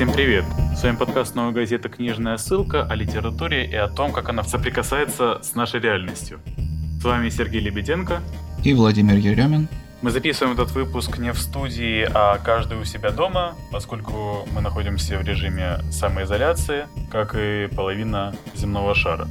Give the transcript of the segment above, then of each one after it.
Всем привет! С вами подкаст «Новая газета. Книжная ссылка» о литературе и о том, как она соприкасается с нашей реальностью. С вами Сергей Лебеденко и Владимир Еремин. Мы записываем этот выпуск не в студии, а каждый у себя дома, поскольку мы находимся в режиме самоизоляции, как и половина земного шара.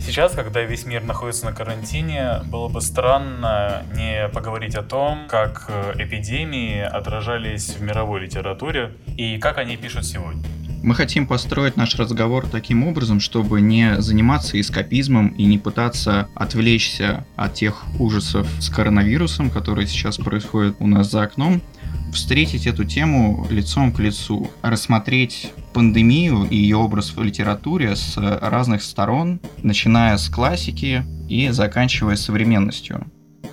Сейчас, когда весь мир находится на карантине, было бы странно не поговорить о том, как э, эпидемии отражались в мировой литературе и как они пишут сегодня. Мы хотим построить наш разговор таким образом, чтобы не заниматься эскапизмом и не пытаться отвлечься от тех ужасов с коронавирусом, которые сейчас происходят у нас за окном, встретить эту тему лицом к лицу, рассмотреть пандемию и ее образ в литературе с разных сторон, начиная с классики и заканчивая современностью.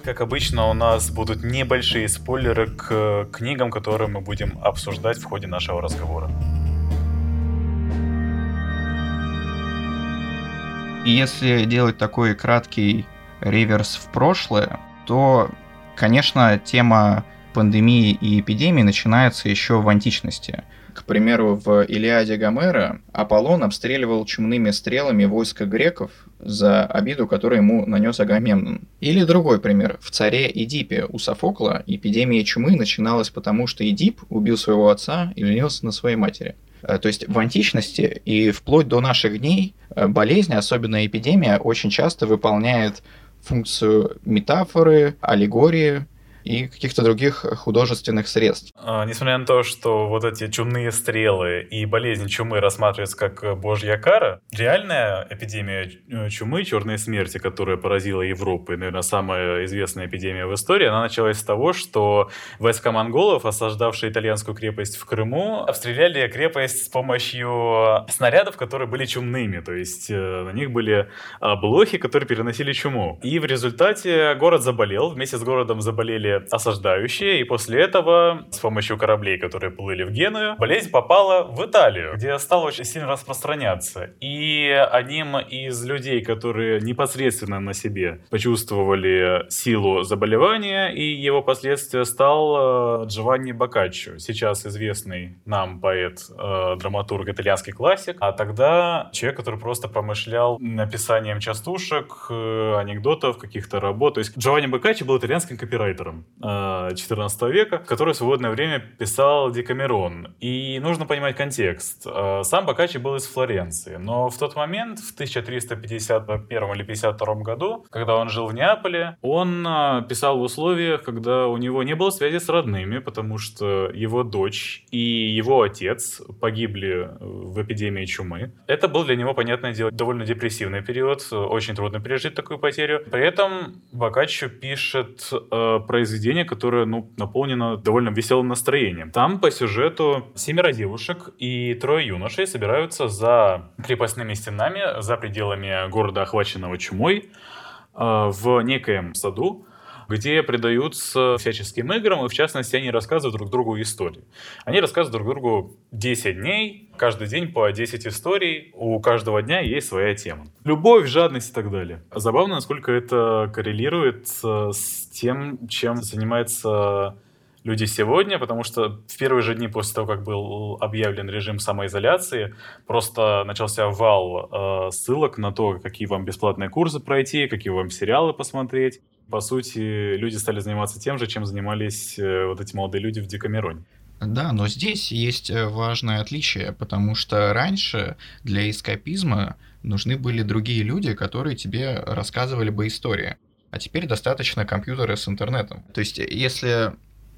Как обычно, у нас будут небольшие спойлеры к книгам, которые мы будем обсуждать в ходе нашего разговора. И если делать такой краткий реверс в прошлое, то, конечно, тема пандемии и эпидемии начинается еще в античности. К примеру, в Илиаде Гомера Аполлон обстреливал чумными стрелами войско греков за обиду, которую ему нанес Агамемнон. Или другой пример. В царе Эдипе у Софокла эпидемия чумы начиналась потому, что Эдип убил своего отца и женился на своей матери. Э, то есть в античности и вплоть до наших дней э, болезни, особенно эпидемия, очень часто выполняет функцию метафоры, аллегории, и каких-то других художественных средств. А, несмотря на то, что вот эти чумные стрелы и болезнь чумы рассматриваются как божья кара, реальная эпидемия э, чумы, черной смерти, которая поразила Европу, и, наверное, самая известная эпидемия в истории, она началась с того, что войска монголов, осаждавшие итальянскую крепость в Крыму, обстреляли крепость с помощью снарядов, которые были чумными, то есть э, на них были а, блохи, которые переносили чуму. И в результате город заболел, вместе с городом заболели осаждающие, и после этого с помощью кораблей, которые плыли в Геную, болезнь попала в Италию, где стала очень сильно распространяться. И одним из людей, которые непосредственно на себе почувствовали силу заболевания и его последствия, стал э, Джованни Боккаччо, сейчас известный нам поэт, э, драматург, итальянский классик, а тогда человек, который просто помышлял написанием частушек, э, анекдотов, каких-то работ. То есть Джованни Боккаччо был итальянским копирайтером. XIV э, века, который в свободное время писал Декамерон. И нужно понимать контекст. Э, сам Боккаччи был из Флоренции, но в тот момент, в 1351 или 52 году, когда он жил в Неаполе, он э, писал в условиях, когда у него не было связи с родными, потому что его дочь и его отец погибли в эпидемии чумы. Это был для него, понятное дело, довольно депрессивный период, очень трудно пережить такую потерю. При этом Боккаччо пишет э, произведение произведение, которое, ну, наполнено довольно веселым настроением. Там по сюжету семеро девушек и трое юношей собираются за крепостными стенами, за пределами города, охваченного чумой, э, в некоем саду, где предаются всяческим играм, и в частности они рассказывают друг другу истории. Они рассказывают друг другу 10 дней, каждый день по 10 историй, у каждого дня есть своя тема. Любовь, жадность и так далее. Забавно, насколько это коррелирует с тем, чем занимается люди сегодня, потому что в первые же дни после того, как был объявлен режим самоизоляции, просто начался вал э, ссылок на то, какие вам бесплатные курсы пройти, какие вам сериалы посмотреть. По сути, люди стали заниматься тем же, чем занимались э, вот эти молодые люди в Декамероне. Да, но здесь есть э, важное отличие, потому что раньше для эскапизма нужны были другие люди, которые тебе рассказывали бы истории. А теперь достаточно компьютера с интернетом. То есть, если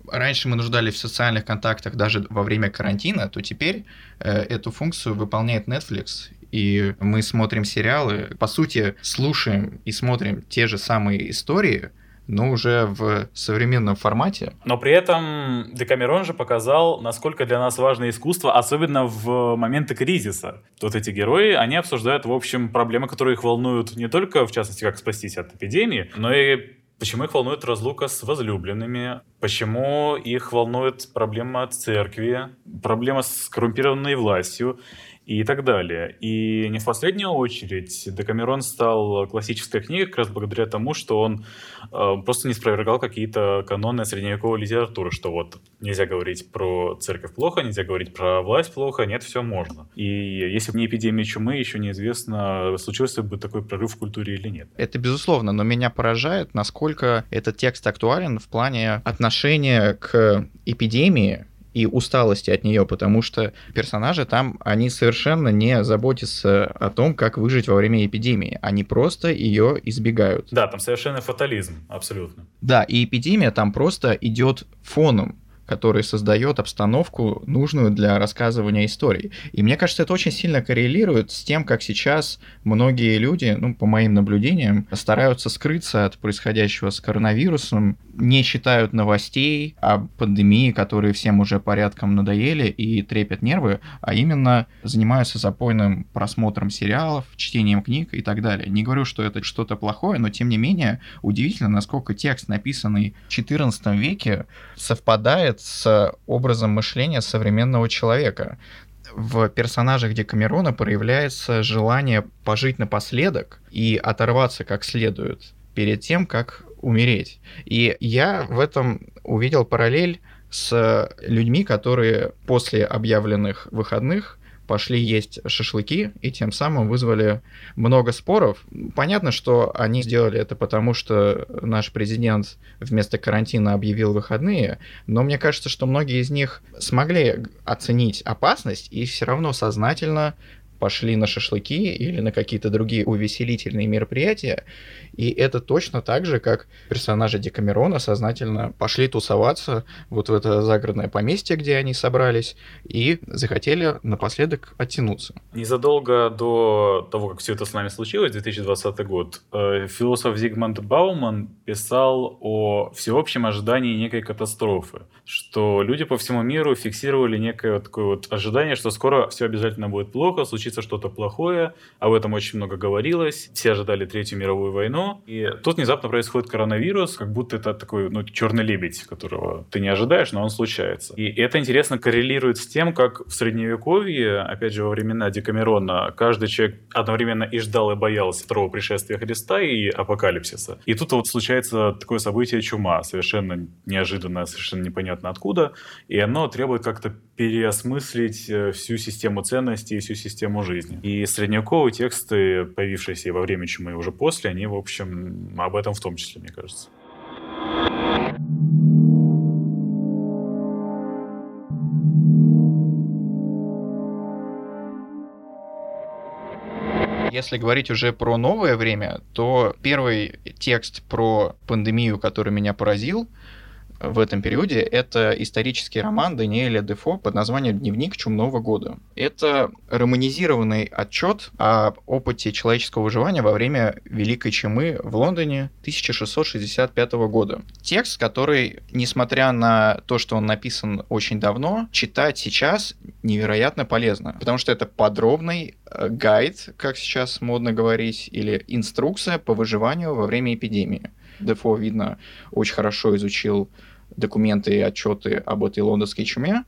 раньше мы нуждались в социальных контактах даже во время карантина, то теперь э, эту функцию выполняет Netflix, и мы смотрим сериалы, по сути, слушаем и смотрим те же самые истории, но уже в современном формате. Но при этом Декамерон же показал, насколько для нас важно искусство, особенно в моменты кризиса. Вот эти герои, они обсуждают, в общем, проблемы, которые их волнуют не только, в частности, как спастись от эпидемии, но и Почему их волнует разлука с возлюбленными? Почему их волнует проблема церкви, проблема с коррумпированной властью? И так далее. И не в последнюю очередь Декамерон стал классической книгой как раз благодаря тому, что он э, просто не спровергал какие-то каноны средневековой литературы, что вот нельзя говорить про церковь плохо, нельзя говорить про власть плохо, нет, все можно. И если бы не эпидемия чумы, еще неизвестно, случился бы такой прорыв в культуре или нет. Это безусловно, но меня поражает, насколько этот текст актуален в плане отношения к эпидемии, и усталости от нее, потому что персонажи там, они совершенно не заботятся о том, как выжить во время эпидемии. Они просто ее избегают. Да, там совершенно фатализм, абсолютно. Да, и эпидемия там просто идет фоном который создает обстановку, нужную для рассказывания истории. И мне кажется, это очень сильно коррелирует с тем, как сейчас многие люди, ну, по моим наблюдениям, стараются скрыться от происходящего с коронавирусом, не читают новостей о пандемии, которые всем уже порядком надоели и трепят нервы, а именно занимаются запойным просмотром сериалов, чтением книг и так далее. Не говорю, что это что-то плохое, но тем не менее удивительно, насколько текст, написанный в XIV веке, совпадает с образом мышления современного человека в персонажах Декамерона проявляется желание пожить напоследок и оторваться как следует перед тем, как умереть. И я в этом увидел параллель с людьми, которые после объявленных выходных пошли есть шашлыки и тем самым вызвали много споров. Понятно, что они сделали это потому, что наш президент вместо карантина объявил выходные, но мне кажется, что многие из них смогли оценить опасность и все равно сознательно пошли на шашлыки или на какие-то другие увеселительные мероприятия. И это точно так же, как персонажи Декамерона сознательно пошли тусоваться вот в это загородное поместье, где они собрались, и захотели напоследок оттянуться. Незадолго до того, как все это с нами случилось, 2020 год, э, философ Зигмунд Бауман писал о всеобщем ожидании некой катастрофы, что люди по всему миру фиксировали некое такое вот ожидание, что скоро все обязательно будет плохо, случится что-то плохое, об этом очень много говорилось, все ожидали Третью мировую войну, и тут внезапно происходит коронавирус, как будто это такой ну, черный лебедь, которого ты не ожидаешь, но он случается. И это интересно коррелирует с тем, как в Средневековье, опять же, во времена Декамерона, каждый человек одновременно и ждал, и боялся второго пришествия Христа и апокалипсиса. И тут вот случается такое событие чума, совершенно неожиданно, совершенно непонятно откуда, и оно требует как-то переосмыслить э, всю систему ценностей и всю систему жизни. И средневековые тексты, появившиеся во время чумы и уже после, они, в общем, об этом в том числе, мне кажется. Если говорить уже про новое время, то первый текст про пандемию, который меня поразил, в этом периоде, это исторический роман Даниэля Дефо под названием «Дневник чумного года». Это романизированный отчет о опыте человеческого выживания во время Великой чумы в Лондоне 1665 года. Текст, который, несмотря на то, что он написан очень давно, читать сейчас невероятно полезно, потому что это подробный э, гайд, как сейчас модно говорить, или инструкция по выживанию во время эпидемии. Дефо, видно, очень хорошо изучил документы и отчеты об этой лондонской чуме,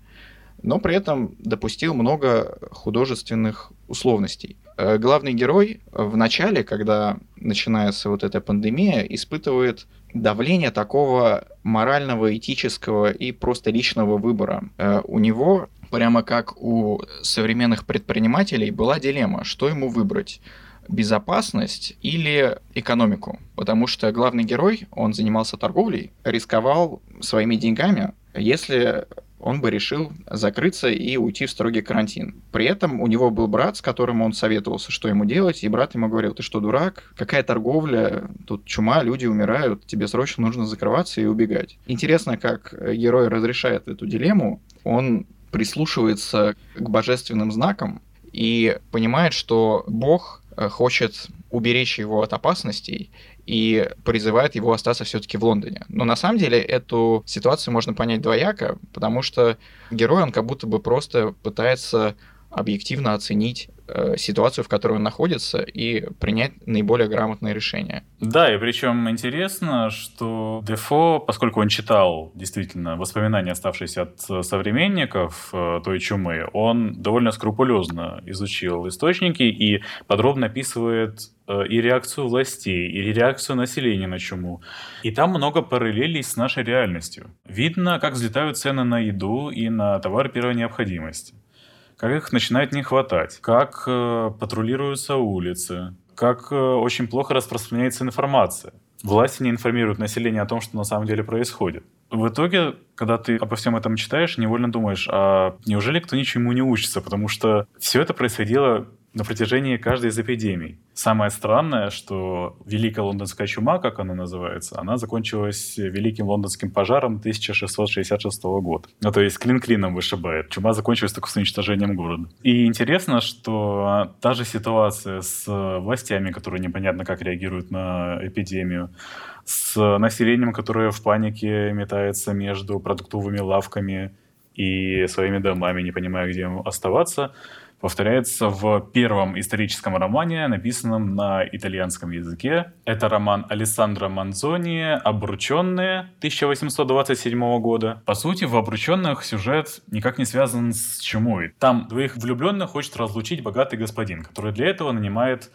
но при этом допустил много художественных условностей. Э, главный герой в начале, когда начинается вот эта пандемия, испытывает давление такого морального, этического и просто личного выбора. Э, у него, прямо как у современных предпринимателей, была дилемма, что ему выбрать безопасность или экономику. Потому что главный герой, он занимался торговлей, рисковал своими деньгами, если он бы решил закрыться и уйти в строгий карантин. При этом у него был брат, с которым он советовался, что ему делать, и брат ему говорил, ты что, дурак? Какая торговля? Тут чума, люди умирают, тебе срочно нужно закрываться и убегать. Интересно, как герой разрешает эту дилемму. Он прислушивается к божественным знакам и понимает, что Бог хочет уберечь его от опасностей и призывает его остаться все-таки в Лондоне. Но на самом деле эту ситуацию можно понять двояко, потому что герой, он как будто бы просто пытается объективно оценить э, ситуацию, в которой он находится, и принять наиболее грамотное решение. Да, и причем интересно, что Дефо, поскольку он читал действительно воспоминания, оставшиеся от э, современников э, той чумы, он довольно скрупулезно изучил источники и подробно описывает э, и реакцию властей, и реакцию населения на чуму. И там много параллелей с нашей реальностью. Видно, как взлетают цены на еду и на товары первой необходимости как их начинает не хватать, как э, патрулируются улицы, как э, очень плохо распространяется информация. Власти не информируют население о том, что на самом деле происходит. В итоге, когда ты обо всем этом читаешь, невольно думаешь, а неужели кто ничему не учится? Потому что все это происходило на протяжении каждой из эпидемий. Самое странное, что Великая Лондонская чума, как она называется, она закончилась Великим Лондонским пожаром 1666 года. Ну, то есть клин клином вышибает. Чума закончилась только с уничтожением города. И интересно, что та же ситуация с властями, которые непонятно как реагируют на эпидемию, с населением, которое в панике метается между продуктовыми лавками и своими домами, не понимая, где им оставаться – повторяется в первом историческом романе, написанном на итальянском языке. Это роман Алессандро Манзони «Обрученные» 1827 года. По сути, в «Обрученных» сюжет никак не связан с чумой. Там двоих влюбленных хочет разлучить богатый господин, который для этого нанимает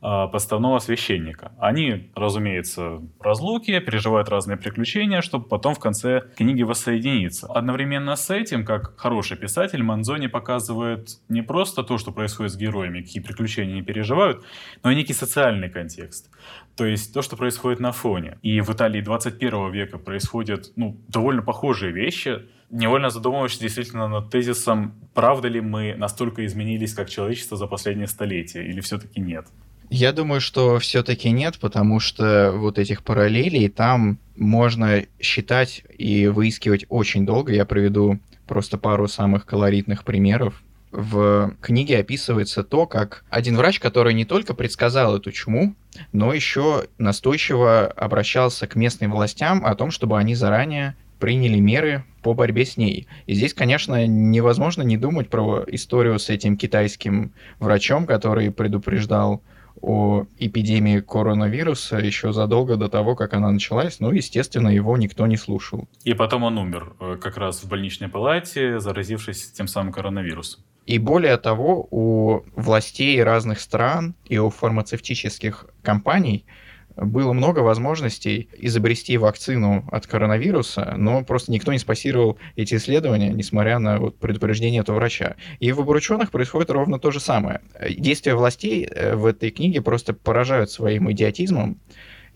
подставного священника. Они, разумеется, разлуки, переживают разные приключения, чтобы потом в конце книги воссоединиться. Одновременно с этим, как хороший писатель, Манзони показывает не просто то, что происходит с героями, какие приключения они переживают, но и некий социальный контекст. То есть то, что происходит на фоне. И в Италии 21 века происходят ну, довольно похожие вещи, невольно задумываешься действительно над тезисом, правда ли мы настолько изменились как человечество за последние столетия, или все-таки нет. Я думаю, что все-таки нет, потому что вот этих параллелей там можно считать и выискивать очень долго. Я приведу просто пару самых колоритных примеров. В книге описывается то, как один врач, который не только предсказал эту чуму, но еще настойчиво обращался к местным властям о том, чтобы они заранее приняли меры по борьбе с ней. И здесь, конечно, невозможно не думать про историю с этим китайским врачом, который предупреждал о эпидемии коронавируса еще задолго до того, как она началась. Ну, естественно, его никто не слушал. И потом он умер э, как раз в больничной палате, заразившись тем самым коронавирусом. И более того, у властей разных стран и у фармацевтических компаний было много возможностей изобрести вакцину от коронавируса, но просто никто не спасировал эти исследования, несмотря на вот предупреждение этого врача. И в обрученных происходит ровно то же самое. Действия властей э, в этой книге просто поражают своим идиотизмом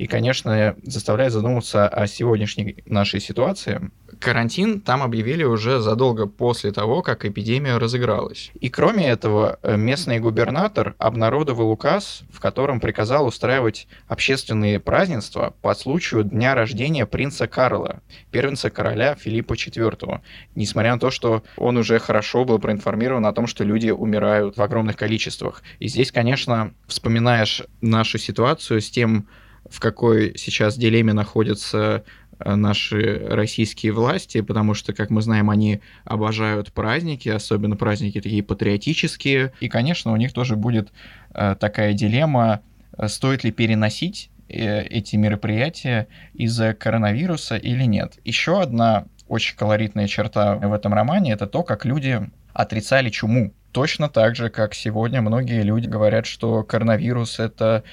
и, конечно, заставляет задуматься о сегодняшней нашей ситуации. Карантин там объявили уже задолго после того, как эпидемия разыгралась. И кроме этого, э, местный губернатор обнародовал указ, в котором приказал устраивать общественные празднества по случаю дня рождения принца Карла, первенца короля Филиппа IV, несмотря на то, что он уже хорошо был проинформирован о том, что люди умирают в огромных количествах. И здесь, конечно, вспоминаешь нашу ситуацию с тем, в какой сейчас дилемме находятся э, наши российские власти, потому что, как мы знаем, они обожают праздники, особенно праздники такие патриотические. И, конечно, у них тоже будет э, такая дилемма, э, стоит ли переносить эти мероприятия из-за коронавируса или нет. Еще одна очень колоритная черта в этом романе это то, как люди отрицали чуму. Точно так же, как сегодня многие люди говорят, что коронавирус это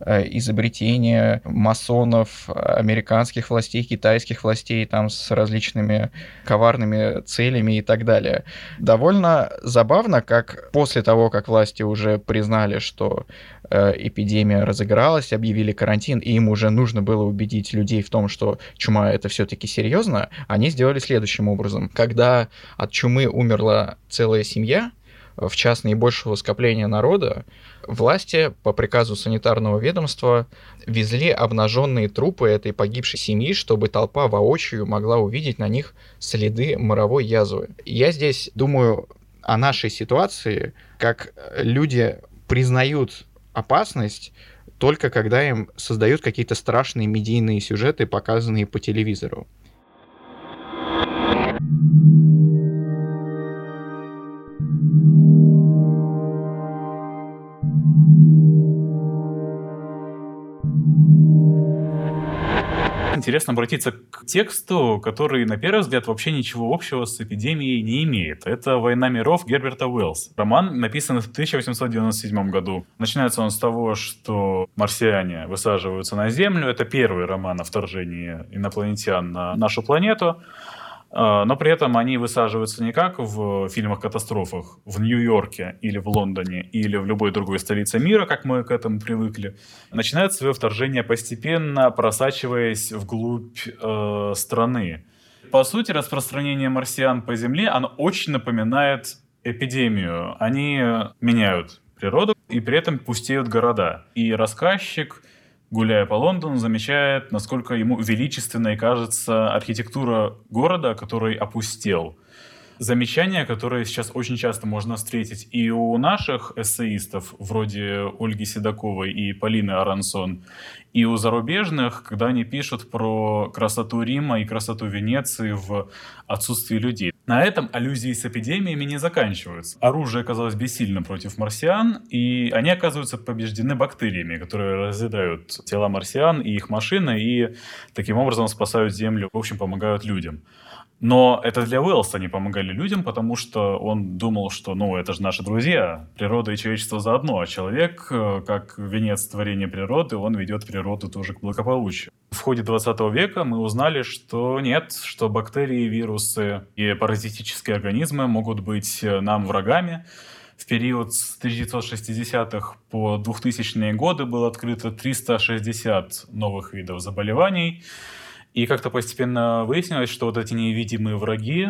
изобретения масонов, американских властей, китайских властей там с различными коварными целями и так далее. Довольно забавно, как после того, как власти уже признали, что э, эпидемия разыгралась, объявили карантин, и им уже нужно было убедить людей в том, что чума это все-таки серьезно, они сделали следующим образом. Когда от чумы умерла целая семья, в час наибольшего скопления народа, власти по приказу санитарного ведомства везли обнаженные трупы этой погибшей семьи, чтобы толпа воочию могла увидеть на них следы моровой язвы. Я здесь думаю о нашей ситуации, как люди признают опасность только когда им создают какие-то страшные медийные сюжеты, показанные по телевизору. Интересно обратиться к тексту, который, на первый взгляд, вообще ничего общего с эпидемией не имеет. Это «Война миров» Герберта Уэллс. Роман написан в 1897 году. Начинается он с того, что марсиане высаживаются на Землю. Это первый роман о вторжении инопланетян на нашу планету. А, но при этом они высаживаются не как в фильмах-катастрофах в Нью-Йорке или в Лондоне или в любой другой столице мира, как мы к этому привыкли. Начинают свое вторжение постепенно, просачиваясь вглубь э, страны. По сути, распространение марсиан по Земле, оно очень напоминает эпидемию. Они меняют природу и при этом пустеют города. И рассказчик гуляя по Лондону, замечает, насколько ему величественной кажется архитектура города, который опустел. Замечания, которые сейчас очень часто можно встретить и у наших эссеистов, вроде Ольги Седоковой и Полины Арансон, и у зарубежных, когда они пишут про красоту Рима и красоту Венеции в отсутствии людей. На этом аллюзии с эпидемиями не заканчиваются. Оружие оказалось бессильно против марсиан, и они оказываются побеждены бактериями, которые разъедают тела марсиан и их машины, и таким образом спасают Землю, в общем, помогают людям. Но это для Уэллса не помогали людям, потому что он думал, что, ну, это же наши друзья, природа и человечество заодно, а человек, э, как венец творения природы, он ведет природу тоже к благополучию. В ходе 20 века мы узнали, что нет, что бактерии, вирусы и паразитические организмы могут быть э, нам врагами. В период с 1960-х по 2000-е годы было открыто 360 новых видов заболеваний, и как-то постепенно выяснилось, что вот эти невидимые враги,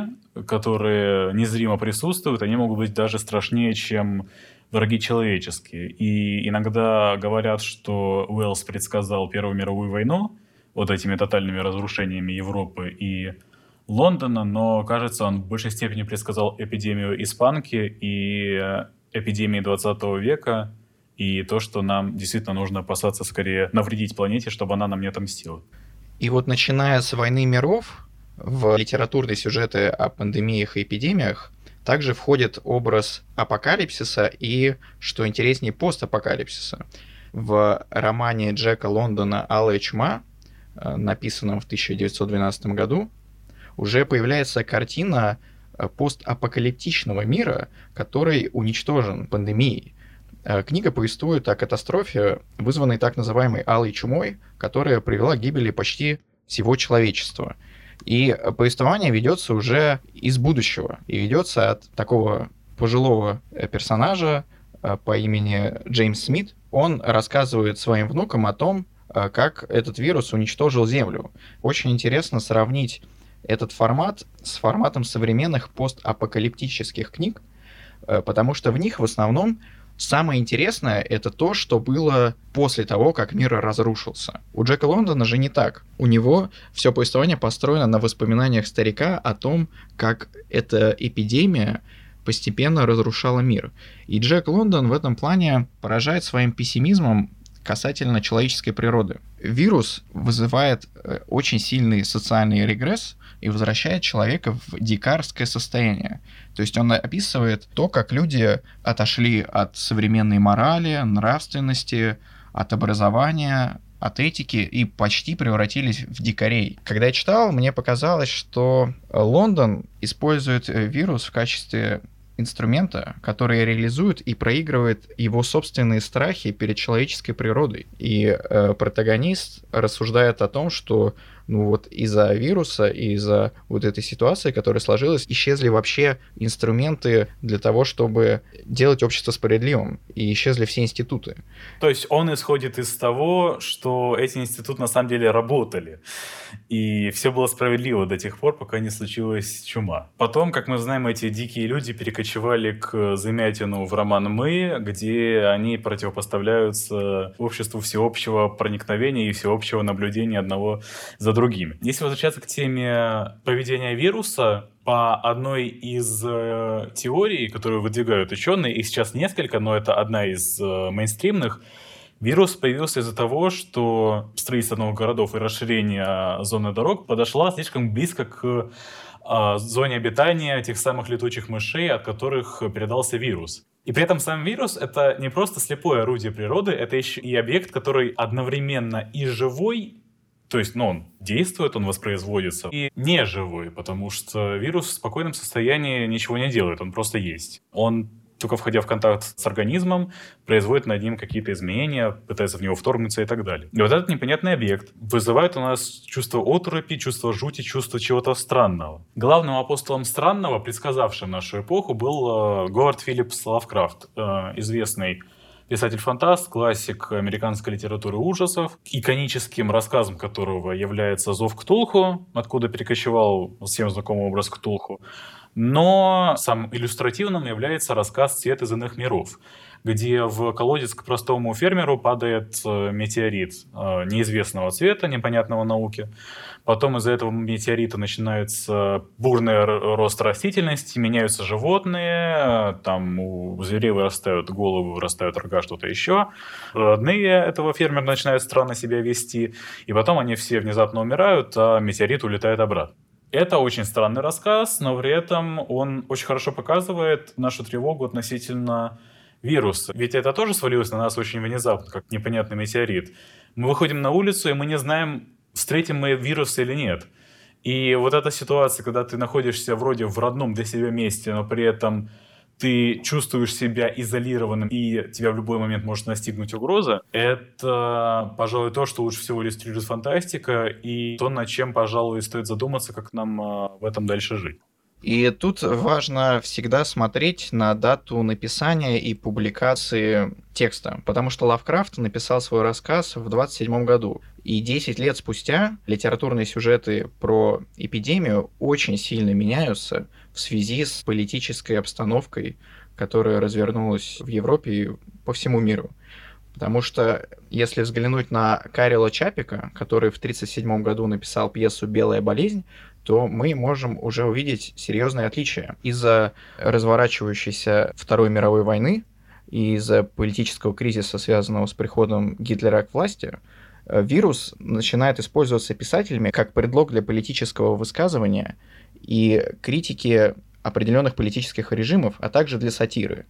которые незримо присутствуют, они могут быть даже страшнее, чем враги человеческие. И иногда говорят, что Уэллс предсказал Первую мировую войну вот этими тотальными разрушениями Европы и Лондона, но, кажется, он в большей степени предсказал эпидемию испанки и эпидемии 20 века, и то, что нам действительно нужно опасаться скорее навредить планете, чтобы она нам не отомстила. И вот начиная с «Войны миров» в литературные сюжеты о пандемиях и эпидемиях также входит образ апокалипсиса и, что интереснее, постапокалипсиса. В романе Джека Лондона «Алая чума», э, написанном в 1912 году, уже появляется картина э, постапокалиптичного мира, который уничтожен пандемией. Э, книга повествует о катастрофе, вызванной так называемой алой чумой, которая привела к гибели почти всего человечества. И повествование ведется уже из будущего, и ведется от такого пожилого э, персонажа э, по имени Джеймс Смит. Он рассказывает своим внукам о том, как этот вирус уничтожил Землю. Очень интересно сравнить этот формат с форматом современных постапокалиптических книг, потому что в них в основном Самое интересное это то, что было после того, как мир разрушился. У Джека Лондона же не так. У него все повествование построено на воспоминаниях старика о том, как эта эпидемия постепенно разрушала мир. И Джек Лондон в этом плане поражает своим пессимизмом касательно человеческой природы. Вирус вызывает э, очень сильный социальный регресс и возвращает человека в дикарское состояние. То есть он описывает то, как люди отошли от современной морали, нравственности, от образования, от этики и почти превратились в дикарей. Когда я читал, мне показалось, что Лондон использует э, вирус в качестве инструмента, который реализует и проигрывает его собственные страхи перед человеческой природой. И э, протагонист рассуждает о том, что ну вот из-за вируса из-за вот этой ситуации, которая сложилась, исчезли вообще инструменты для того, чтобы делать общество справедливым, и исчезли все институты. То есть он исходит из того, что эти институты на самом деле работали, и все было справедливо до тех пор, пока не случилась чума. Потом, как мы знаем, эти дикие люди перекочевали к Замятину в роман «Мы», где они противопоставляются обществу всеобщего проникновения и всеобщего наблюдения одного за другими. Если возвращаться к теме поведения вируса, по одной из э, теорий, которую выдвигают ученые, их сейчас несколько, но это одна из э, мейнстримных, Вирус появился из-за того, что строительство новых городов и расширение зоны дорог подошла слишком близко к э, зоне обитания тех самых летучих мышей, от которых передался вирус. И при этом сам вирус — это не просто слепое орудие природы, это еще и объект, который одновременно и живой, То есть, ну, он действует, он воспроизводится и не живой, потому что вирус в спокойном состоянии ничего не делает, он просто есть. Он только входя в контакт с организмом, производит над ним какие-то изменения, пытается в него вторгнуться и так далее. И вот этот непонятный объект вызывает у нас чувство отрупи, чувство жути, чувство чего-то странного. Главным апостолом странного, предсказавшим нашу эпоху, был э, Говард Филлипс Лавкрафт, э, известный писатель-фантаст, классик американской литературы ужасов, иконическим рассказом которого является «Зов Ктулху», откуда перекочевал всем знакомый образ Ктулху. Но самым иллюстративным является рассказ «Цвет из иных миров», где в колодец к простому фермеру падает э, метеорит э, неизвестного цвета, непонятного науки. Потом из-за этого метеорита начинается бурный рост растительности, меняются животные, там у зверей вырастают головы, вырастают рога, что-то еще. Родные этого фермера начинают странно себя вести, и потом они все внезапно умирают, а метеорит улетает обратно. Это очень странный рассказ, но при этом он очень хорошо показывает нашу тревогу относительно вируса. Ведь это тоже свалилось на нас очень внезапно, как непонятный метеорит. Мы выходим на улицу, и мы не знаем, встретим мы вирус или нет. И вот эта ситуация, когда ты находишься вроде в родном для себя месте, но при этом ты чувствуешь себя изолированным и тебя в любой момент может настигнуть угроза, это, пожалуй, то, что лучше всего иллюстрирует фантастика и то, над чем, пожалуй, стоит задуматься, как нам а, в этом дальше жить. И тут важно всегда смотреть на дату написания и публикации текста, потому что Лавкрафт написал свой рассказ в 27 году. И 10 лет спустя литературные сюжеты про эпидемию очень сильно меняются в связи с политической обстановкой, которая развернулась в Европе и по всему миру. Потому что если взглянуть на Карила Чапика, который в 1937 году написал пьесу «Белая болезнь», то мы можем уже увидеть серьезные отличия. Из-за разворачивающейся Второй мировой войны и из-за политического кризиса, связанного с приходом Гитлера к власти, э, вирус начинает использоваться писателями как предлог для политического высказывания и критики определенных политических режимов, а также для сатиры.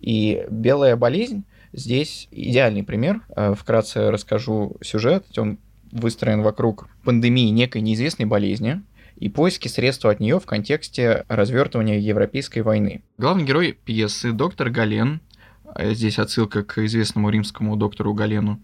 И «Белая болезнь» здесь идеальный пример. Э, вкратце расскажу сюжет. Он выстроен вокруг пандемии некой неизвестной болезни, и поиски средств от нее в контексте развертывания Европейской войны. Главный герой пьесы доктор Гален, э, здесь отсылка к известному римскому доктору Галену,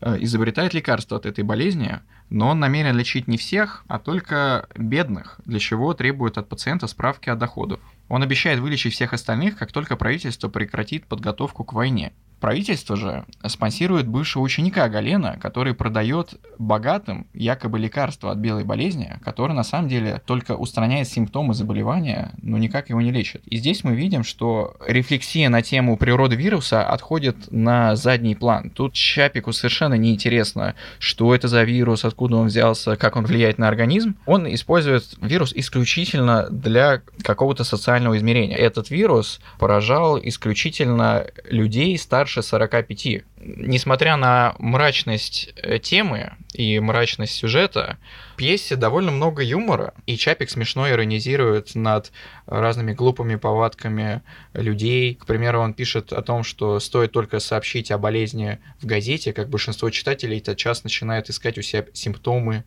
э, изобретает лекарство от этой болезни, но он намерен лечить не всех, а только бедных, для чего требует от пациента справки о доходах. Он обещает вылечить всех остальных, как только правительство прекратит подготовку к войне. Правительство же спонсирует бывшего ученика Галена, который продает богатым якобы лекарство от белой болезни, которое на самом деле только устраняет симптомы заболевания, но никак его не лечит. И здесь мы видим, что рефлексия на тему природы вируса отходит на задний план. Тут Чапику совершенно неинтересно, что это за вирус, откуда он взялся, как он влияет на организм. Он использует вирус исключительно для какого-то социального измерения. Этот вирус поражал исключительно людей старше старше 45. Несмотря на мрачность э, темы и мрачность сюжета, в пьесе довольно много юмора, и Чапик смешно иронизирует над разными глупыми повадками людей. К примеру, он пишет о том, что стоит только сообщить о болезни в газете, как большинство читателей тотчас начинает искать у себя симптомы,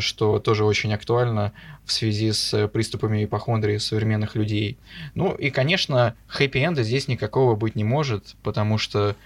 что тоже очень актуально в связи с приступами ипохондрии современных людей. Ну и, конечно, хэппи-энда здесь никакого быть не может, потому что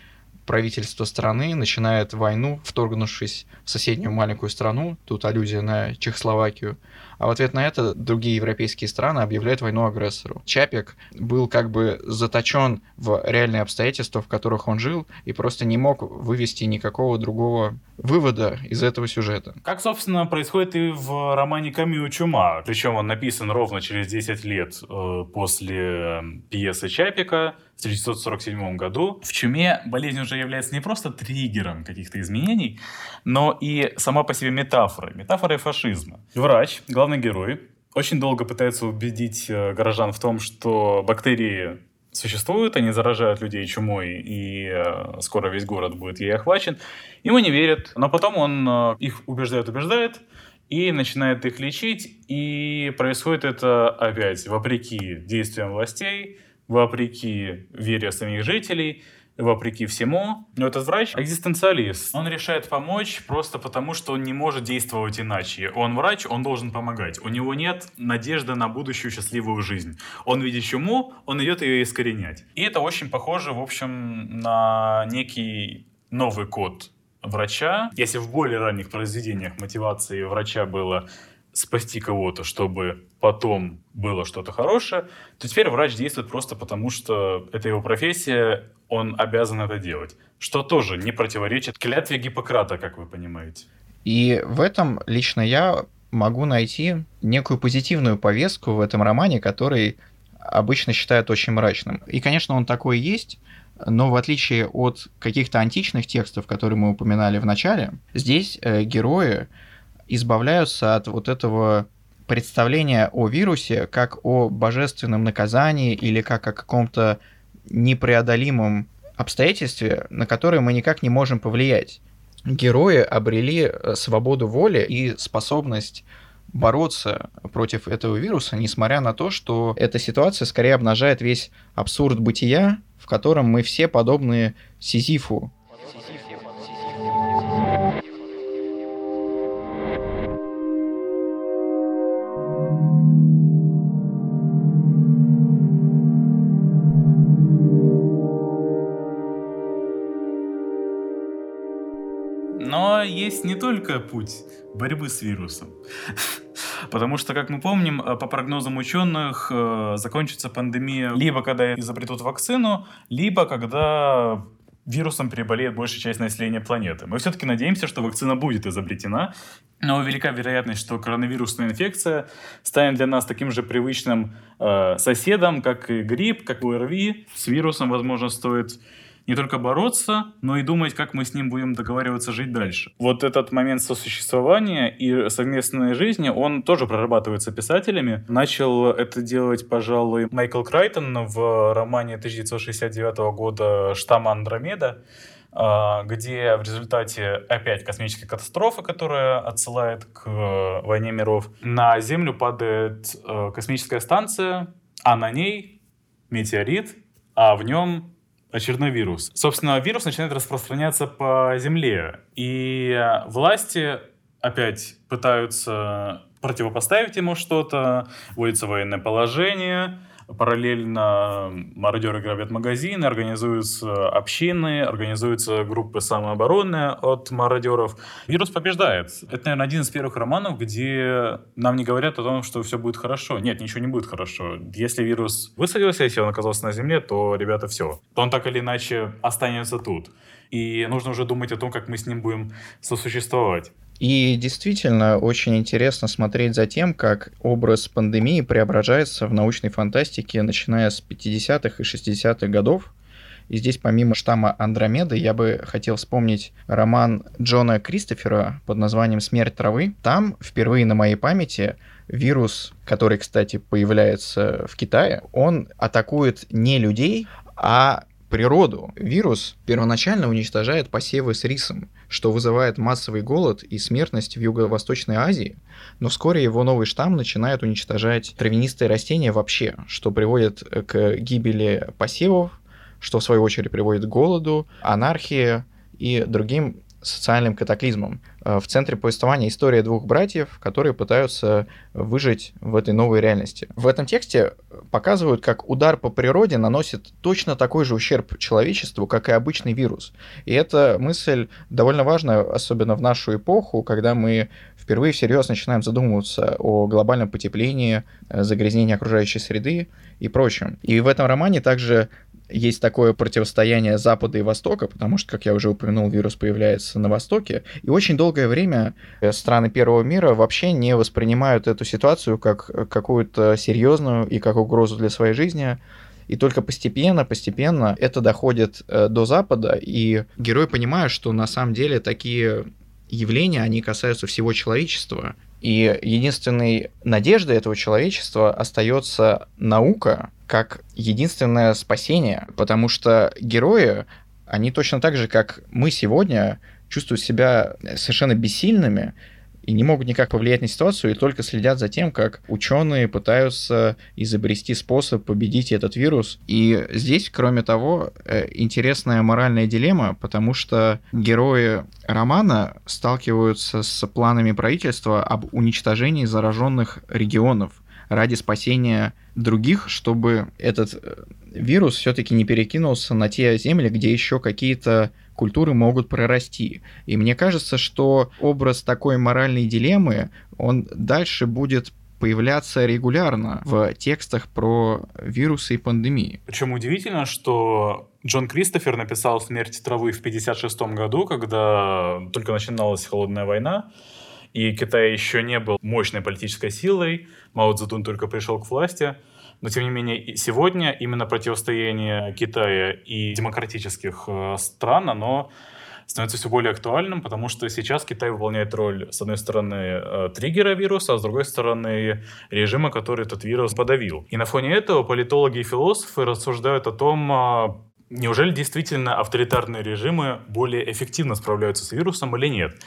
правительство страны начинает войну, вторгнувшись в соседнюю маленькую страну, тут аллюзия на Чехословакию, а в ответ на это другие европейские страны объявляют войну агрессору. Чапик был как бы заточен в реальные обстоятельства, в которых он жил, и просто не мог вывести никакого другого вывода из этого сюжета. Как, собственно, происходит и в романе Камю «Чума». Причем он написан ровно через 10 лет э, после э, пьесы Чапика 1947 году. В «Чуме» болезнь уже является не просто триггером каких-то изменений, но и сама по себе метафорой, метафорой фашизма. Врач, главный герой, очень долго пытается убедить э, горожан в том, что бактерии существуют, они заражают людей чумой, и э, скоро весь город будет ей охвачен. Ему не верят, но потом он э, их убеждает, убеждает, и начинает их лечить, и происходит это опять вопреки действиям властей, вопреки вере самих жителей, вопреки всему. Но этот врач экзистенциалист. Он решает помочь просто потому, что он не может действовать иначе. Он врач, он должен помогать. У него нет надежды на будущую счастливую жизнь. Он видит чуму, он идет ее искоренять. И это очень похоже, в общем, на некий новый код врача. Если в более ранних произведениях мотивацией врача было спасти кого-то, чтобы потом было что-то хорошее, то теперь врач действует просто потому, что это его профессия, он обязан это делать. Что тоже не противоречит клятве Гиппократа, как вы понимаете. И в этом лично я могу найти некую позитивную повестку в этом романе, который обычно считают очень мрачным. И, конечно, он такой есть, но в отличие от каких-то античных текстов, которые мы упоминали в начале, здесь э, герои избавляются от вот этого представления о вирусе как о божественном наказании или как о каком-то непреодолимом обстоятельстве, на которое мы никак не можем повлиять. Герои обрели э, свободу воли и способность бороться против этого вируса, несмотря на то, что эта ситуация скорее обнажает весь абсурд бытия, в котором мы все подобны Сизифу, есть не только путь борьбы с вирусом. Потому что, как мы помним, э, по прогнозам ученых, э, закончится пандемия либо когда изобретут вакцину, либо когда вирусом переболеет большая часть населения планеты. Мы все-таки надеемся, что вакцина будет изобретена, но велика вероятность, что коронавирусная инфекция станет для нас таким же привычным э, соседом, как и грипп, как и ОРВИ. С вирусом, возможно, стоит не только бороться, но и думать, как мы с ним будем договариваться жить дальше. Вот этот момент сосуществования и совместной жизни, он тоже прорабатывается писателями. Начал это делать, пожалуй, Майкл Крайтон в романе 1969 года «Штамм Андромеда», а, где в результате опять космической катастрофы, которая отсылает к э, войне миров, на Землю падает э, космическая станция, а на ней метеорит, а в нем очередной вирус. Собственно, вирус начинает распространяться по Земле, и власти опять пытаются противопоставить ему что-то, вводится военное положение, параллельно мародеры грабят магазины, организуются общины, организуются группы самообороны от мародеров. Вирус побеждает. Это, наверное, один из первых романов, где нам не говорят о том, что все будет хорошо. Нет, ничего не будет хорошо. Если вирус высадился, если он оказался на Земле, то, ребята, все. Он так или иначе останется тут. И нужно уже думать о том, как мы с ним будем сосуществовать. И действительно очень интересно смотреть за тем, как образ пандемии преображается в научной фантастике, начиная с 50-х и 60-х годов. И здесь помимо штамма Андромеды я бы хотел вспомнить роман Джона Кристофера под названием «Смерть травы». Там впервые на моей памяти вирус, который, кстати, появляется в Китае, он атакует не людей, а природу. Вирус первоначально уничтожает посевы с рисом, что вызывает массовый голод и смертность в Юго-Восточной Азии, но вскоре его новый штамм начинает уничтожать травянистые растения вообще, что приводит к гибели посевов, что в свою очередь приводит к голоду, анархии и другим социальным катаклизмом. Э, в центре повествования история двух братьев, которые пытаются выжить в этой новой реальности. В этом тексте показывают, как удар по природе наносит точно такой же ущерб человечеству, как и обычный вирус. И эта мысль довольно важна, особенно в нашу эпоху, когда мы впервые всерьез начинаем задумываться о глобальном потеплении, э, загрязнении окружающей среды и прочем. И в этом романе также есть такое противостояние Запада и Востока, потому что, как я уже упомянул, вирус появляется на Востоке, и очень долгое время э, страны Первого мира вообще не воспринимают эту ситуацию как какую-то серьезную и как угрозу для своей жизни. И только постепенно, постепенно это доходит э, до Запада, и герои понимают, что на самом деле такие явления, они касаются всего человечества. И единственной надеждой этого человечества остается наука, как единственное спасение, потому что герои, они точно так же, как мы сегодня, чувствуют себя совершенно бессильными и не могут никак повлиять на ситуацию, и только следят за тем, как ученые пытаются изобрести способ победить этот вирус. И здесь, кроме того, э, интересная моральная дилемма, потому что герои романа сталкиваются с планами правительства об уничтожении зараженных регионов ради спасения других, чтобы этот э, вирус все-таки не перекинулся на те земли, где еще какие-то культуры могут прорасти. И мне кажется, что образ такой моральной дилеммы, он дальше будет появляться регулярно в текстах про вирусы и пандемии. Причем удивительно, что Джон Кристофер написал «Смерть травы» в 1956 году, когда только начиналась холодная война, и Китай еще не был мощной политической силой, Мао Цзэдун только пришел к власти. Но, тем не менее, сегодня именно противостояние Китая и демократических э, стран, оно становится все более актуальным, потому что сейчас Китай выполняет роль, с одной стороны, э, триггера вируса, а с другой стороны, режима, который этот вирус подавил. И на фоне этого политологи и философы рассуждают о том, а, Неужели действительно авторитарные режимы более эффективно справляются с вирусом или нет?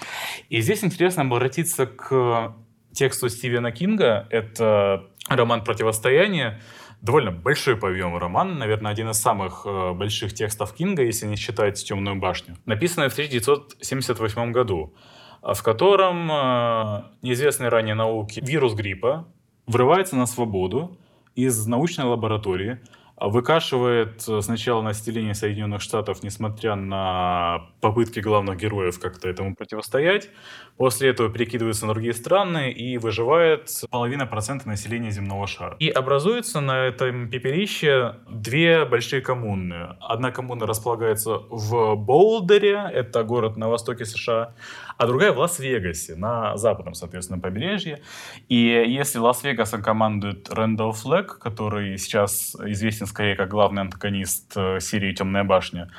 И здесь интересно обратиться к тексту Стивена Кинга. Это роман «Противостояние». Довольно большой по объему роман, наверное, один из самых э, больших текстов Кинга, если не считать «Темную башню». Написанный в 1978 году, в котором э, неизвестный ранее науки вирус гриппа врывается на свободу из научной лаборатории – выкашивает э, сначала население Соединенных Штатов, несмотря на попытки главных героев как-то этому противостоять. После этого перекидывается на другие страны и выживает половина процента населения земного шара. И образуется на этом пепелище две большие коммуны. Одна коммуна располагается в Болдере, это город на востоке США, а другая в Лас-Вегасе, на западном, соответственно, побережье. И если Лас-Вегасом командует Рэндалл Флэк, который сейчас известен скорее как главный антагонист э, серии «Темная башня»,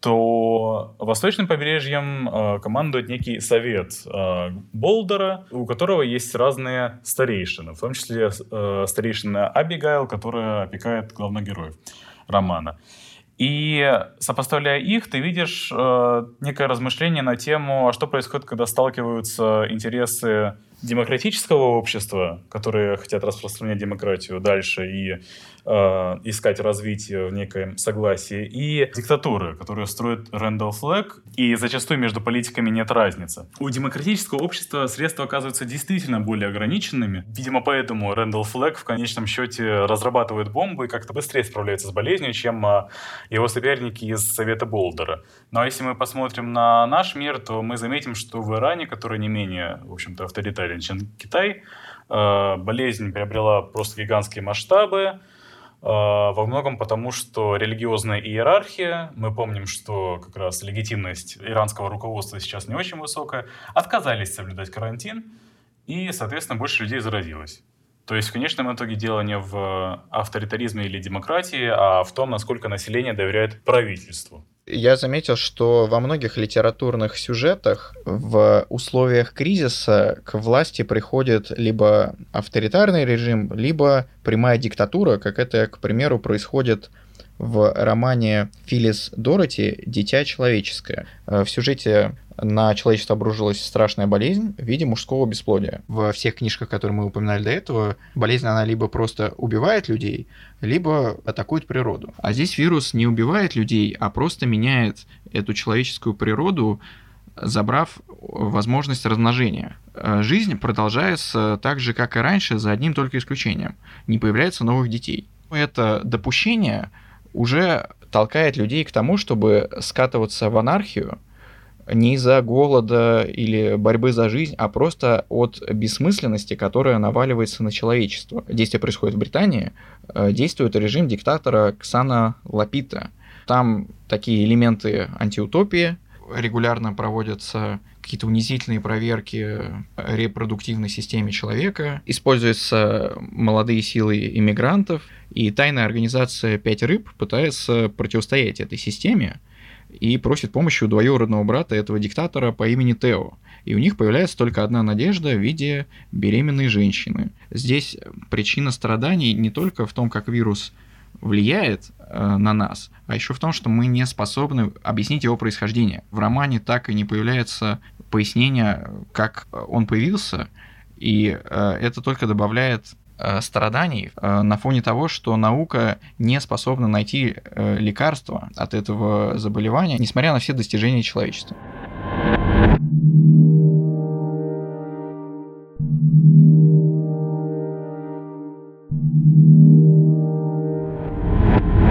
то восточным побережьем э, командует некий совет э, Болдера, у которого есть разные старейшины, в том числе э, старейшина Абигайл, которая опекает главных героев романа. И сопоставляя их, ты видишь э, некое размышление на тему, а что происходит, когда сталкиваются интересы демократического общества, которые хотят распространять демократию дальше и э, искать развитие в некоем согласии, и диктатуры, которые строит Рэндалл Флэг, и зачастую между политиками нет разницы. У демократического общества средства оказываются действительно более ограниченными. Видимо, поэтому Рэндалл Флэг в конечном счете разрабатывает бомбы и как-то быстрее справляется с болезнью, чем э, его соперники из Совета Болдера. Но если мы посмотрим на наш мир, то мы заметим, что в Иране, который не менее, в общем-то, авторитарен, чем Китай, э, болезнь приобрела просто гигантские масштабы, во многом потому, что религиозная иерархия, мы помним, что как раз легитимность иранского руководства сейчас не очень высокая, отказались соблюдать карантин, и, соответственно, больше людей заразилось. То есть в конечном итоге дело не в авторитаризме или демократии, а в том, насколько население доверяет правительству. Я заметил, что во многих литературных сюжетах в условиях кризиса к власти приходит либо авторитарный режим, либо прямая диктатура, как это, к примеру, происходит в романе Филлис Дороти «Дитя человеческое». Э, в сюжете на человечество обружилась страшная болезнь в виде мужского бесплодия. Во всех книжках, которые мы упоминали до этого, болезнь, она либо просто убивает людей, либо атакует природу. А здесь вирус не убивает людей, а просто меняет эту человеческую природу, забрав возможность размножения. Э, жизнь продолжается так же, как и раньше, за одним только исключением. Не появляется новых детей. Это допущение уже толкает людей к тому, чтобы скатываться в анархию не из-за голода или борьбы за жизнь, а просто от бессмысленности, которая наваливается на человечество. Действие происходит в Британии, э, действует режим диктатора Ксана Лапита. Там такие элементы антиутопии, регулярно проводятся какие-то унизительные проверки репродуктивной системе человека, используются молодые силы иммигрантов, и тайная организация «Пять рыб» пытается противостоять этой системе и просит помощи у двоюродного брата этого диктатора по имени Тео. И у них появляется только одна надежда в виде беременной женщины. Здесь причина страданий не только в том, как вирус влияет на нас, а еще в том, что мы не способны объяснить его происхождение. В романе так и не появляется пояснение, как он появился, и э, это только добавляет э, страданий э, на фоне того, что наука не способна найти э, лекарство от этого заболевания, несмотря на все достижения человечества.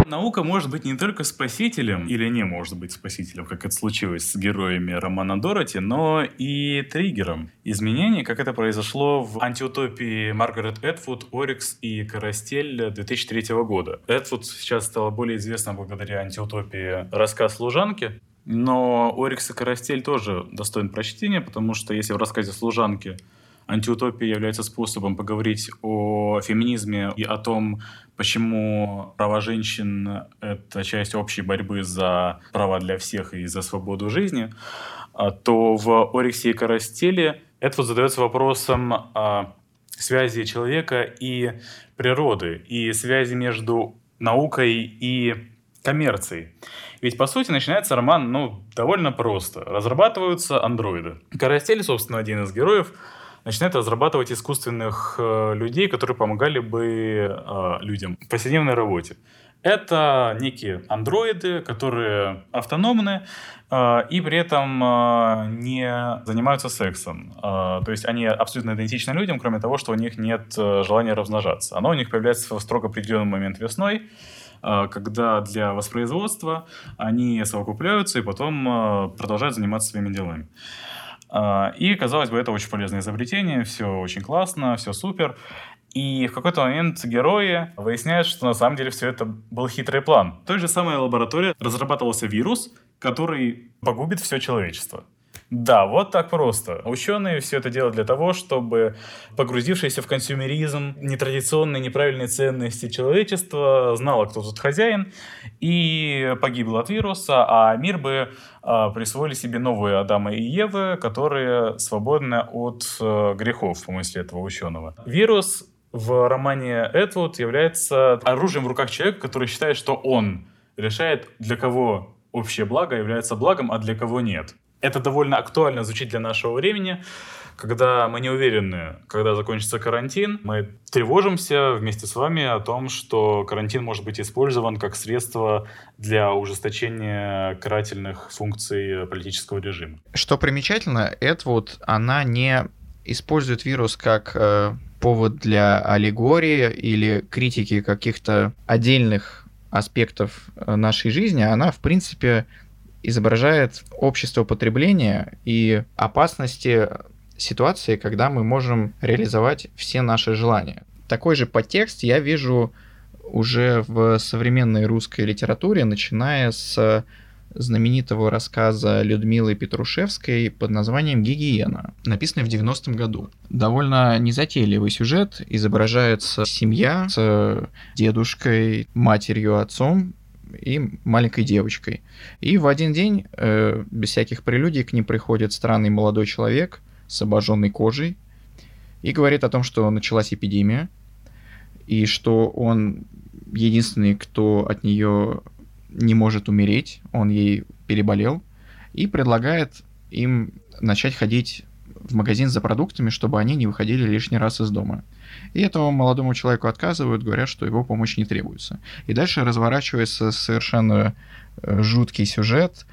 Наука может быть не только спасителем, или не может быть спасителем, как это случилось с героями романа Дороти, но и триггером изменений, как это произошло в антиутопии Маргарет Эдвуд, Орикс и Карастель 2003 года. Эдвуд сейчас стала более известна благодаря антиутопии «Рассказ служанки», но Орикс и Карастель тоже достоин прочтения, потому что если в рассказе «Служанки» антиутопия является способом поговорить о феминизме и о том, почему права женщин — это часть общей борьбы за права для всех и за свободу жизни, а, то в «Ориксе и Карастеле» это вот задается вопросом о связи человека и природы, и связи между наукой и коммерцией. Ведь, по сути, начинается роман, ну, довольно просто. Разрабатываются андроиды. Карастель, собственно, один из героев — начинает разрабатывать искусственных э, людей, которые помогали бы э, людям в повседневной работе. Это некие андроиды, которые автономны э, и при этом э, не занимаются сексом. Э, то есть они абсолютно идентичны людям, кроме того, что у них нет э, желания размножаться. Оно у них появляется в строго определенный момент весной, когда для воспроизводства они совокупляются и потом продолжают заниматься своими делами. А, и, казалось бы, это очень полезное изобретение, все очень классно, все супер. И в какой-то момент герои выясняют, что на самом деле все это был хитрый план. В той же самой лаборатории разрабатывался вирус, который погубит все человечество. Да, вот так просто. Ученые все это делают для того, чтобы погрузившиеся в консюмеризм, нетрадиционные, неправильные ценности человечества знало, кто тут хозяин, и погибло от вируса, а мир бы а, присвоили себе новые Адама и Евы, которые свободны от а, грехов, по мысли этого ученого. Вирус в романе Эдвуд является оружием в руках человека, который считает, что он решает, для кого общее благо является благом, а для кого нет это довольно актуально звучит для нашего времени, когда мы не уверены, когда закончится карантин, мы тревожимся вместе с вами о том, что карантин может быть использован как средство для ужесточения карательных функций политического режима. Что примечательно, это вот она не использует вирус как э, повод для аллегории или критики каких-то отдельных аспектов э, нашей жизни, она, в принципе, изображает общество потребления и опасности ситуации, когда мы можем реализовать все наши желания. Такой же подтекст я вижу уже в современной русской литературе, начиная с знаменитого рассказа Людмилы Петрушевской под названием «Гигиена», написанный в 90-м году. Довольно незатейливый сюжет. Изображается семья с дедушкой, матерью, отцом, и маленькой девочкой. И в один день, э, без всяких прелюдий, к ним приходит странный молодой человек с обожженной кожей и говорит о том, что началась эпидемия, и что он единственный, кто от нее не может умереть, он ей переболел, и предлагает им начать ходить в магазин за продуктами, чтобы они не выходили лишний раз из дома. И этому молодому человеку отказывают, говорят, что его помощь не требуется. И дальше разворачивается совершенно э, жуткий сюжет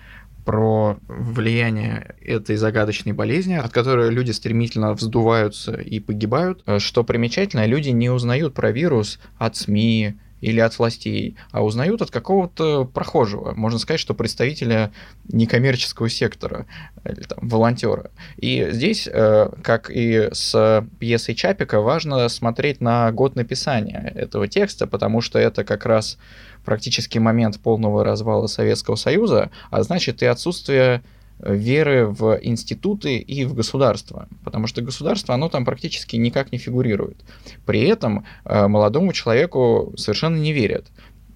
про влияние этой загадочной болезни, от которой люди стремительно вздуваются и погибают. Э, что примечательно, люди не узнают про вирус от СМИ, или от властей, а узнают от какого-то прохожего, можно сказать, что представителя некоммерческого сектора, или там, волонтера. И здесь, э, как и с пьесой Чапика, важно смотреть на год написания этого текста, потому что это как раз практически момент полного развала Советского Союза, а значит и отсутствие веры в институты и в государство, потому что государство, оно там практически никак не фигурирует. При этом э, молодому человеку совершенно не верят.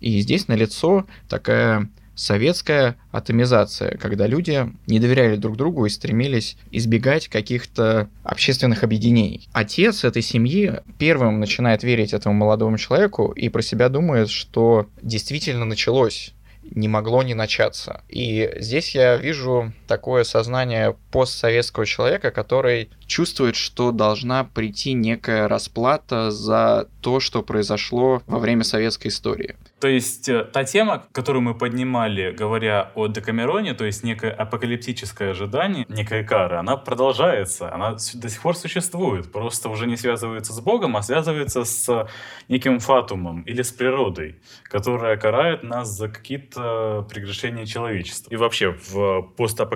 И здесь налицо такая советская атомизация, когда люди не доверяли друг другу и стремились избегать каких-то общественных объединений. Отец этой семьи первым начинает верить этому молодому человеку и про себя думает, что действительно началось не могло не начаться. И здесь я вижу такое сознание постсоветского человека, который чувствует, что должна прийти некая расплата за то, что произошло во время советской истории. То есть э, та тема, которую мы поднимали, говоря о Декамероне, то есть некое апокалиптическое ожидание, некая кара, она продолжается, она до сих пор существует, просто уже не связывается с Богом, а связывается с неким фатумом или с природой, которая карает нас за какие-то прегрешения человечества. И вообще в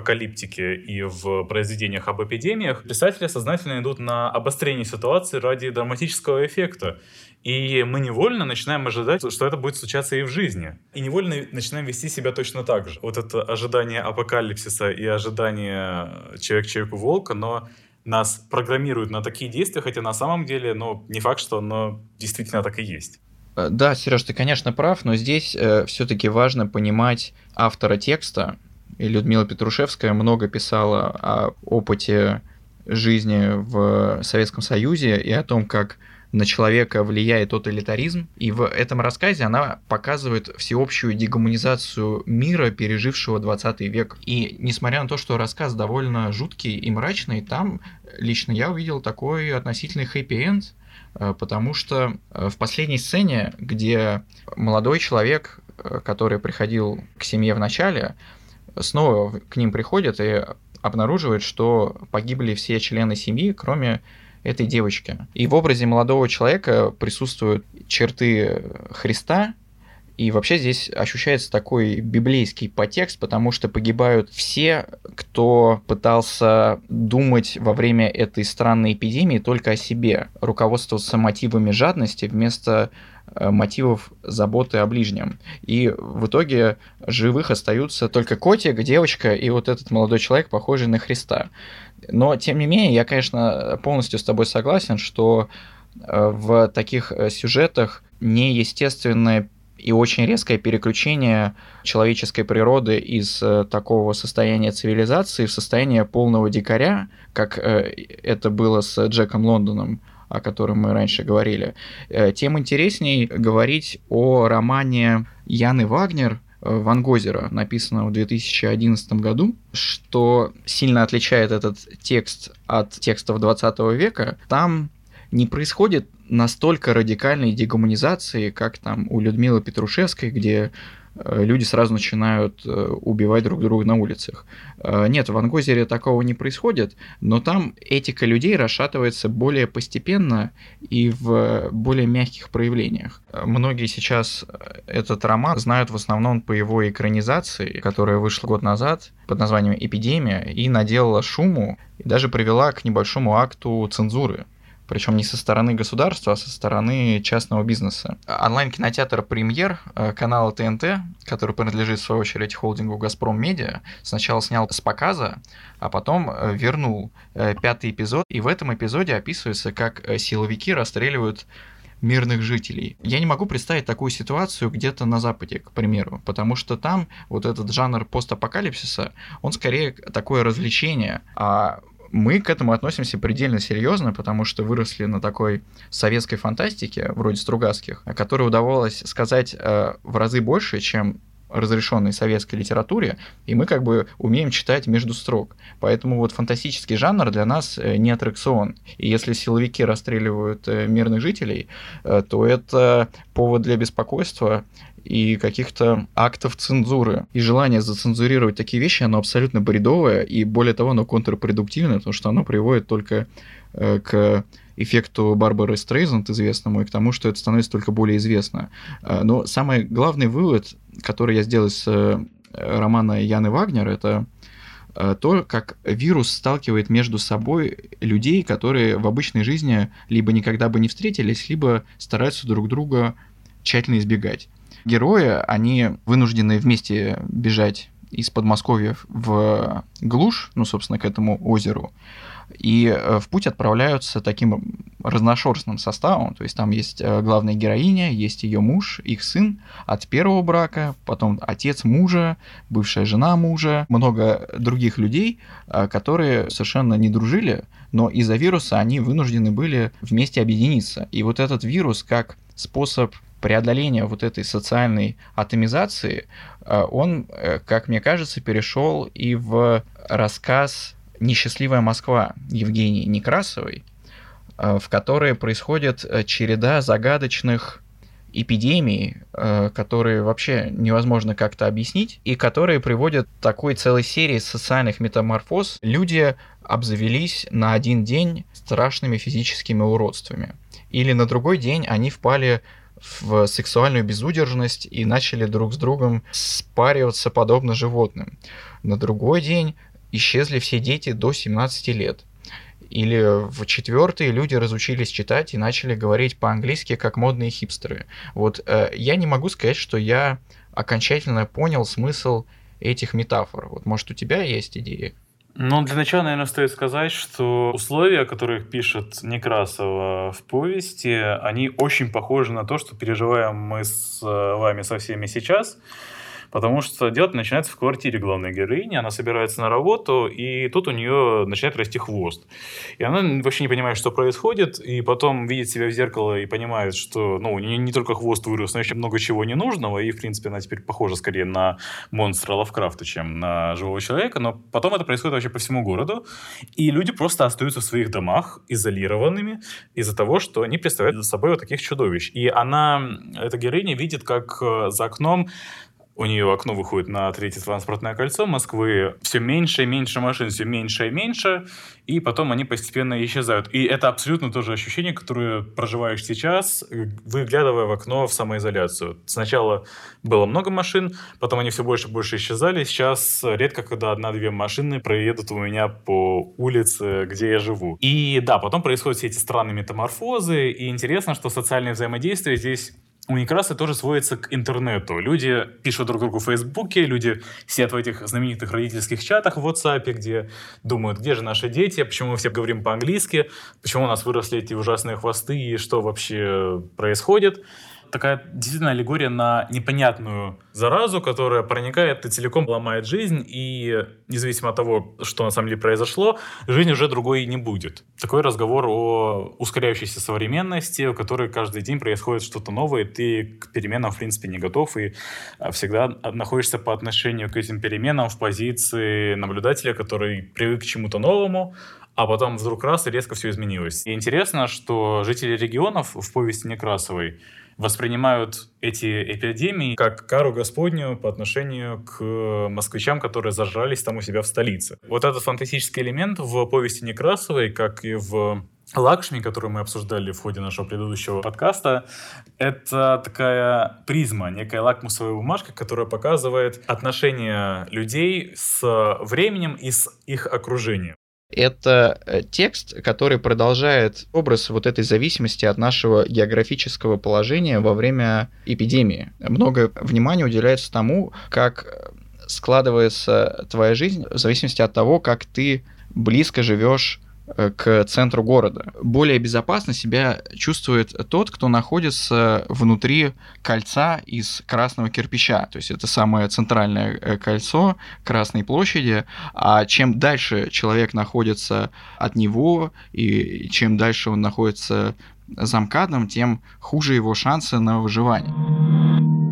постапокалиптике и в произведениях об эпидемиях писатели сознательно идут на обострение ситуации ради драматического эффекта. И мы невольно начинаем ожидать, что это будет случаться и в жизни. И невольно начинаем вести себя точно так же. Вот это ожидание апокалипсиса и ожидание человек-человеку-волка, но нас программируют на такие действия, хотя на самом деле, ну, не факт, что оно действительно так и есть. Э, да, Сереж, ты, конечно, прав, но здесь э, все-таки важно понимать автора текста. И Людмила Петрушевская много писала о опыте жизни в Советском Союзе и о том, как на человека влияет тоталитаризм. И в этом рассказе она показывает всеобщую дегуманизацию мира, пережившего 20 век. И несмотря на то, что рассказ довольно жуткий и мрачный, там лично я увидел такой относительный хэппи-энд, э, потому что э, в последней сцене, где молодой человек, э, который приходил к семье в начале, снова к ним приходит и обнаруживает, что погибли все члены семьи, кроме этой девочки. И в образе молодого человека присутствуют черты Христа, и вообще здесь ощущается такой библейский подтекст, потому что погибают все, кто пытался думать во время этой странной эпидемии только о себе, руководствоваться мотивами жадности вместо мотивов заботы о ближнем. И в итоге живых остаются только котик, девочка и вот этот молодой человек, похожий на Христа. Но, тем не менее, я, конечно, полностью с тобой согласен, что э, в таких э, сюжетах неестественное и очень резкое переключение человеческой природы из э, такого состояния цивилизации в состояние полного дикаря, как это было с Джеком Лондоном, о котором мы раньше говорили, тем интересней говорить о романе Яны Вагнер – Ван Гозера, написанного в 2011 году, что сильно отличает этот текст от текстов 20 века. Там не происходит настолько радикальной дегуманизации, как там у Людмилы Петрушевской, где Э, люди сразу начинают э, убивать друг друга на улицах. Э, нет, в Ангозере такого не происходит, но там этика людей расшатывается более постепенно и в более мягких проявлениях. Многие сейчас этот роман знают в основном по его экранизации, которая вышла год назад под названием «Эпидемия» и наделала шуму, и даже привела к небольшому акту цензуры причем не со стороны государства, а со стороны частного бизнеса. Онлайн-кинотеатр «Премьер» э, канала ТНТ, который принадлежит, в свою очередь, холдингу «Газпром Медиа», сначала снял с показа, а потом э, вернул э, пятый эпизод, и в этом эпизоде описывается, как силовики расстреливают мирных жителей. Я не могу представить такую ситуацию где-то на Западе, к примеру, потому что там вот этот жанр постапокалипсиса, он скорее такое развлечение, а мы к этому относимся предельно серьезно, потому что выросли на такой советской фантастике, вроде Стругацких, которой удавалось сказать э, в разы больше, чем разрешенной советской литературе, и мы как бы умеем читать между строк. Поэтому вот фантастический жанр для нас э, не аттракцион. И если силовики расстреливают э, мирных жителей, э, то это повод для беспокойства и каких-то актов цензуры. И желание зацензурировать такие вещи, оно абсолютно бредовое, и более того, оно контрпродуктивное, потому что оно приводит только э, к эффекту Барбары Стрейзанд известному и к тому, что это становится только более известно. Э, но самый главный вывод, который я сделал с э, романа Яны Вагнер, это то, как вирус сталкивает между собой людей, которые в обычной жизни либо никогда бы не встретились, либо стараются друг друга тщательно избегать. Герои, они вынуждены вместе бежать из Подмосковья в глушь, ну, собственно, к этому озеру, и э, в путь отправляются таким разношерстным составом, то есть там есть э, главная героиня, есть ее муж, их сын от первого брака, потом отец мужа, бывшая жена мужа, много других людей, э, которые совершенно не дружили, но из-за вируса они вынуждены были вместе объединиться. И вот этот вирус как способ преодоления вот этой социальной атомизации, он, как мне кажется, перешел и в рассказ «Несчастливая Москва» Евгении Некрасовой, э, в которой происходит э, череда загадочных эпидемий, э, которые вообще невозможно как-то объяснить, и которые приводят к такой целой серии социальных метаморфоз. Люди обзавелись на один день страшными физическими уродствами. Или на другой день они впали в сексуальную безудержность и начали друг с другом спариваться подобно животным. На другой день исчезли все дети до 17 лет. Или в четвертый люди разучились читать и начали говорить по-английски, как модные хипстеры. Вот э, я не могу сказать, что я окончательно понял смысл этих метафор. Вот может у тебя есть идеи? Ну, для начала, наверное, стоит сказать, что условия, о которых пишет Некрасова в повести, они очень похожи на то, что переживаем мы с вами со всеми сейчас. Потому что дело начинается в квартире главной героини, она собирается на работу, и тут у нее начинает расти хвост. И она вообще не понимает, что происходит, и потом видит себя в зеркало и понимает, что ну, у нее не только хвост вырос, но еще много чего ненужного, и, в принципе, она теперь похожа скорее на монстра Лавкрафта, чем на живого человека, но потом это происходит вообще по всему городу, и люди просто остаются в своих домах изолированными из-за того, что они представляют за собой вот таких чудовищ. И она, эта героиня, видит, как э, за окном у нее окно выходит на третье транспортное кольцо Москвы, все меньше и меньше машин, все меньше и меньше, и потом они постепенно исчезают. И это абсолютно то же ощущение, которое проживаешь сейчас, выглядывая в окно в самоизоляцию. Сначала было много машин, потом они все больше и больше исчезали. Сейчас редко, когда одна-две машины проедут у меня по улице, где я живу. И да, потом происходят все эти странные метаморфозы, и интересно, что социальное взаимодействие здесь у Некраса тоже сводится к интернету. Люди пишут друг другу в Фейсбуке, люди сидят в этих знаменитых родительских чатах в WhatsApp, где думают, где же наши дети, почему мы все говорим по-английски, почему у нас выросли эти ужасные хвосты и что вообще происходит такая действительно аллегория на непонятную заразу, которая проникает и целиком ломает жизнь, и независимо от того, что на самом деле произошло, жизнь уже другой не будет. Такой разговор о ускоряющейся современности, в которой каждый день происходит что-то новое, и ты к переменам, в принципе, не готов, и а, всегда находишься по отношению к этим переменам в позиции наблюдателя, который привык к чему-то новому, а потом вдруг раз и резко все изменилось. И интересно, что жители регионов в повести Некрасовой воспринимают эти эпидемии как кару Господню по отношению к москвичам, которые зажрались там у себя в столице. Вот этот фантастический элемент в повести Некрасовой, как и в Лакшми, которую мы обсуждали в ходе нашего предыдущего подкаста, это такая призма, некая лакмусовая бумажка, которая показывает отношения людей с временем и с их окружением это э, текст, который продолжает образ вот этой зависимости от нашего географического положения во время эпидемии. Много внимания уделяется тому, как складывается твоя жизнь в зависимости от того, как ты близко живешь Э, к центру города. Более безопасно себя чувствует тот, кто находится внутри кольца из красного кирпича. То есть это самое центральное э, кольцо Красной площади. А чем дальше человек находится от него, и чем дальше он находится за МКАДом, тем хуже его шансы на выживание.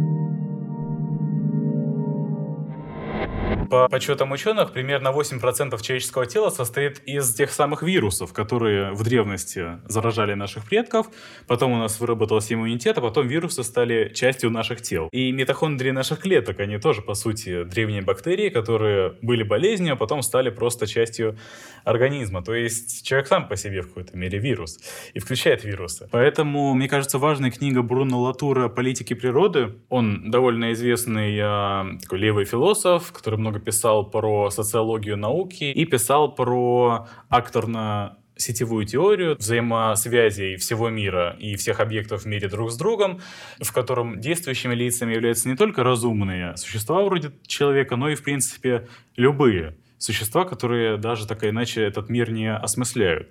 По подсчетам ученых, примерно 8% человеческого тела состоит из тех самых вирусов, которые в древности заражали наших предков, потом у нас выработался иммунитет, а потом вирусы стали частью наших тел. И митохондрии наших клеток, они тоже, по сути, древние бактерии, которые были болезнью, а потом стали просто частью организма. То есть человек сам по себе в какой-то мере вирус и включает вирусы. Поэтому, мне кажется, важная книга Бруно Латура «Политики природы». Он довольно известный э, такой левый философ, который много писал про социологию науки и писал про акторно сетевую теорию взаимосвязей всего мира и всех объектов в мире друг с другом, в котором действующими лицами являются не только разумные существа вроде человека, но и, в принципе, любые существа, которые даже так или иначе этот мир не осмысляют.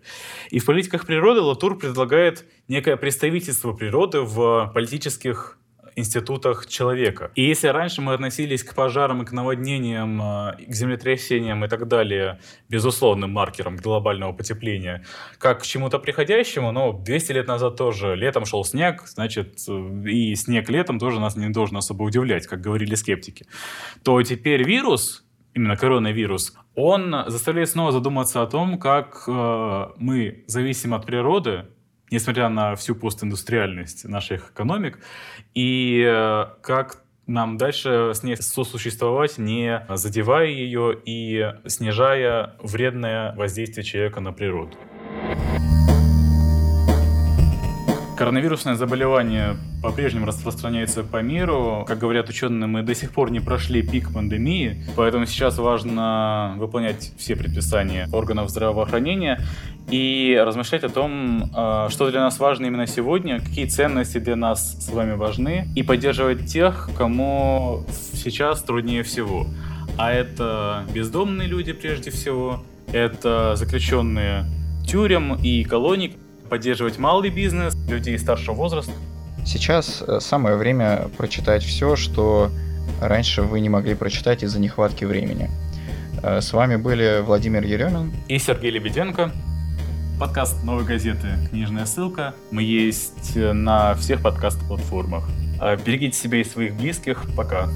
И в политиках природы Латур предлагает некое представительство природы в политических институтах человека. И если раньше мы относились к пожарам и к наводнениям, э, к землетрясениям и так далее, безусловным маркером глобального потепления, как к чему-то приходящему, но 200 лет назад тоже летом шел снег, значит, э, и снег летом тоже нас не должен особо удивлять, как говорили скептики, то теперь вирус, именно коронавирус, он заставляет снова задуматься о том, как э, мы зависим от природы, несмотря на всю постиндустриальность наших экономик, и э, как нам дальше с ней сосуществовать, не задевая ее и снижая вредное воздействие человека на природу. Коронавирусное заболевание по-прежнему распространяется по миру. Как говорят ученые, мы до сих пор не прошли пик пандемии, поэтому сейчас важно выполнять все предписания органов здравоохранения и размышлять о том, а, что для нас важно именно сегодня, какие ценности для нас с вами важны, и поддерживать тех, кому сейчас труднее всего. А это бездомные люди прежде всего, это заключенные тюрем и колоний, поддерживать малый бизнес, людей старшего возраста. Сейчас э, самое время прочитать все, что раньше вы не могли прочитать из-за нехватки времени. Э, с вами были Владимир Еремин и Сергей Лебеденко. Подкаст «Новой газеты. Книжная ссылка». Мы есть на всех подкаст-платформах. Берегите себя и своих близких. Пока.